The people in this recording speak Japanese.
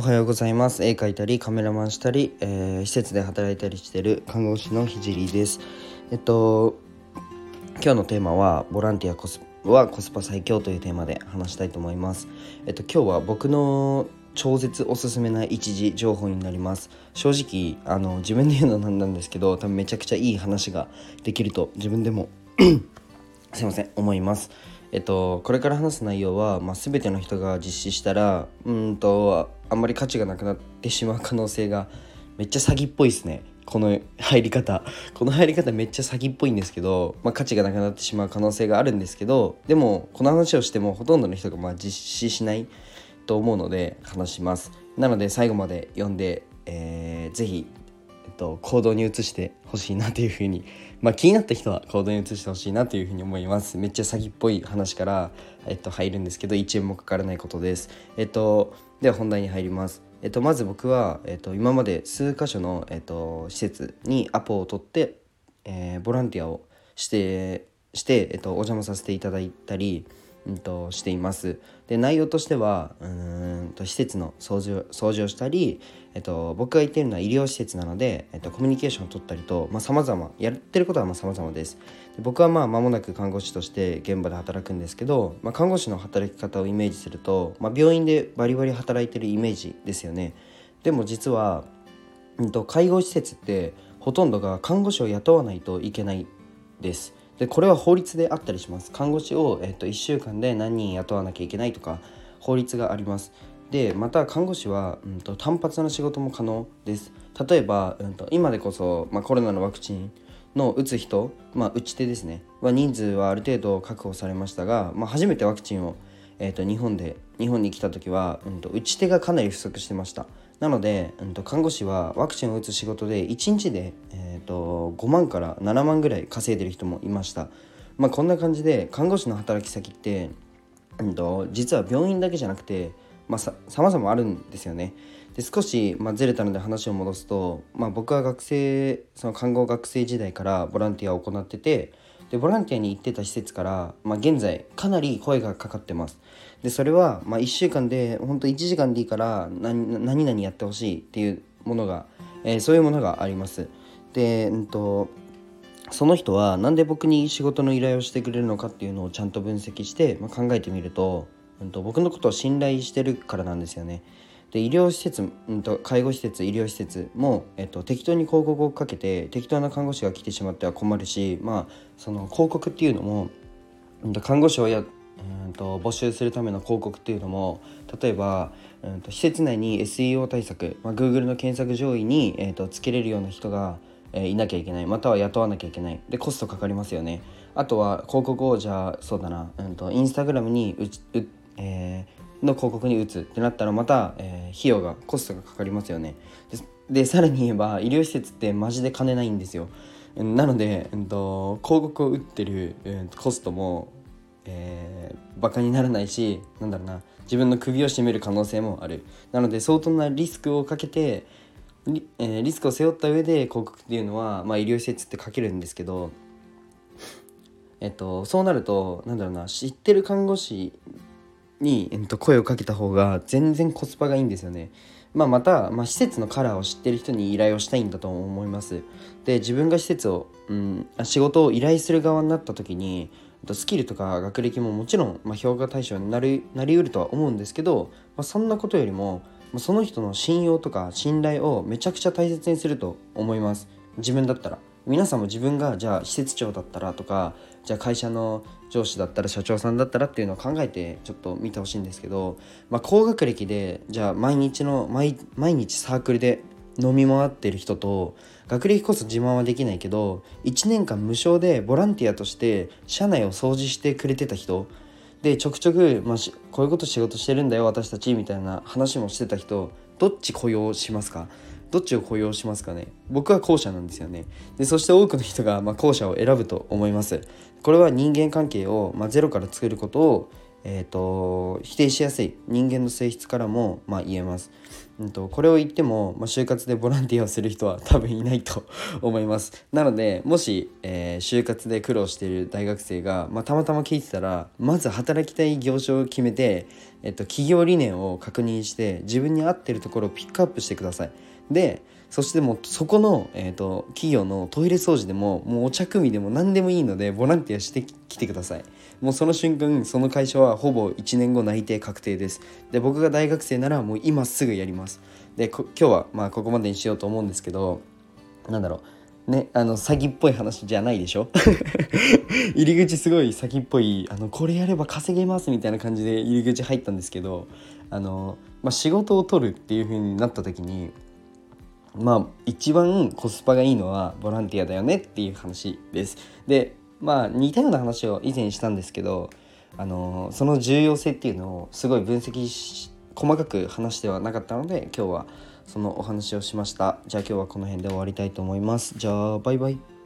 おはようございます。絵描いたりカメラマンしたり、えー、施設で働いたりしてる看護師のひじりです。えっと今日のテーマはボランティアコスはコスパ最強というテーマで話したいと思います。えっと今日は僕の超絶おすすめな一時情報になります。正直あの自分で言うのなんなんですけど多分めちゃくちゃいい話ができると自分でも すいません思います。えっとこれから話す内容は、まあ、全ての人が実施したらうんとあんまり価値がなくなってしまう可能性がめっちゃ詐欺っぽいですね。この入り方。この入り方めっちゃ詐欺っぽいんですけど、まあ、価値がなくなってしまう可能性があるんですけどでもこの話をしてもほとんどの人がまあ実施しないと思うので話します。なので最後まで読んで、えー、ぜひ、えっと、行動に移してほしいなというふうにまあ、気になった人は行動に移してほしいなというふうに思います。めっちゃ詐欺っぽい話から、えっと、入るんですけど1円もかからないことです。えっとでは本題に入ります。えっと、まず僕は、えっと、今まで数箇所の、えっと、施設にアポを取って、えー、ボランティアをしてして、えっと、お邪魔させていただいたり、うんと、しています。で内容としてはうんと施設の掃除掃除をしたり、えっと、僕が行っているのは医療施設なので、えっと、コミュニケーションを取ったりとさまざ、まやってることはさまざまです。で僕はまあ間もなく看護師として現場で働くんですけど、まあ、看護師の働き方をイメージすると、まあ、病院でバリバリ働いてるイメージですよね。でも実は、うんと介護施設ってほとんどが看護師を雇わないといけないです。でこれは法律であったりします。看護師を、えっと、1週間で何人雇わなきゃいけないとか法律があります。でまた看護師は、うんと、単発の仕事も可能です。例えば、うんと、今でこそ、まあ、コロナのワクチンの打つ人、まあ、打ち手ですね。は人数はある程度確保されましたが、まあ、初めてワクチンを、えーと、日本で日本に来た時は、うんと打ち手がかなり不足してました。なので、うん、と看護師はワクチンを打つ仕事で1日で、えー、と5万から7万ぐらい稼いでる人もいました。まあ、こんな感じで看護師の働き先って、うん、と実は病院だけじゃなくて、まあ、さまざまあるんですよね。で少し、まあ、ずれたので話を戻すと、まあ、僕は学生その看護学生時代からボランティアを行っててでボランティアに行ってた施設から、まあ、現在かなり声がかかってますでそれは、まあ、1週間で本当1時間でいいから何何々やってほしいっていうものが、えー、そういうものがありますで、うんと、その人は何で僕に仕事の依頼をしてくれるのかっていうのをちゃんと分析して、まあ、考えてみると,、うんと僕のことを信頼してるからなんですよね。で医療施設、うんと、介護施設医療施設も、えっと、適当に広告をかけて適当な看護師が来てしまっては困るしまあその広告っていうのも、うん、と看護師をやうんと募集するための広告っていうのも例えば、うんと、施設内に SEO 対策、まあ、Google の検索上位に、えーと、つけれるような人が、えー、いなきゃいけない。または雇わなきゃいけない。でコストかかりますよね。あとは広告をじゃあそうだな、うんと、インスタグラムにうちう、えーの広告に打つってなったらまた、えー、費用がコストがかかりますよね。でさらに言えば医療施設ってマジで金ないんですよ。なので、うんと、広告を打ってる、うん、コストも、えー、バカにならないしなんだろうな自分の首を絞める可能性もある。なので相当なリスクをかけてリ,、えー、リスクを背負った上で広告っていうのは、まあ、医療施設ってかけるんですけどえっと、そうなるとなんだろうな知ってる看護師に、えっと、声をかけた方が全然コスパがいいんですよね。まあ、また、まあ、施設のカラーを知ってる人に依頼をしたいんだと思います。で自分が施設を、うん、仕事を依頼する側になった時にスキルとか学歴ももちろん、まあ、評価対象になりなりうるとは思うんですけど、まあ、そんなことよりもまその人の信用とか信頼をめちゃくちゃ大切にすると思います自分だったら皆さんも自分がじゃあ施設長だったらとかじゃあ会社の上司だったら社長さんだったらっていうのを考えてちょっと見てほしいんですけど、まあ、高学歴でじゃあ毎日の毎日サークルで飲み回ってる人と学歴こそ自慢はできないけど1年間無償でボランティアとして社内を掃除してくれてた人でちょくちょく、まあ、こういうこと仕事してるんだよ私たちみたいな話もしてた人どっち雇用しますか？どっちを雇用しますかね？僕は後者なんですよね。でそして多くの人がま後者を選ぶと思います。これは人間関係をまゼロから作ることをえーと、否定しやすい人間の性質からも、まあ、言えます、うんと、これを言っても、まあ、就活でボランティアをする人は多分いないと 思います。なのでもし、えー、就活で苦労している大学生が、まあ、たまたま聞いてたらまず働きたい業種を決めて、えっと、企業理念を確認して自分に合ってるところをピックアップしてください。でそしてもうそこの、えーと、企業のトイレ掃除でももうお茶組でも何でもいいのでボランティアしてきてください。もうその瞬間その会社はほぼ1年後内定確定です。で僕が大学生ならもう今すぐやります。で今日はまあここまでにしようと思うんですけどなんだろう。ねあの詐欺っぽい話じゃないでしょ？入り口すごい詐欺っぽいあのこれやれば稼げますみたいな感じで入り口入ったんですけどあの、まあ、仕事を取るっていう風になった時にまあ一番コスパがいいのはボランティアだよねっていう話です。でまあ似たような話を以前したんですけどあのその重要性っていうのをすごい分析し細かく話してはなかったので今日はそのお話をしました。じゃあ今日はこの辺で終わりたいと思います。じゃあバイバイ。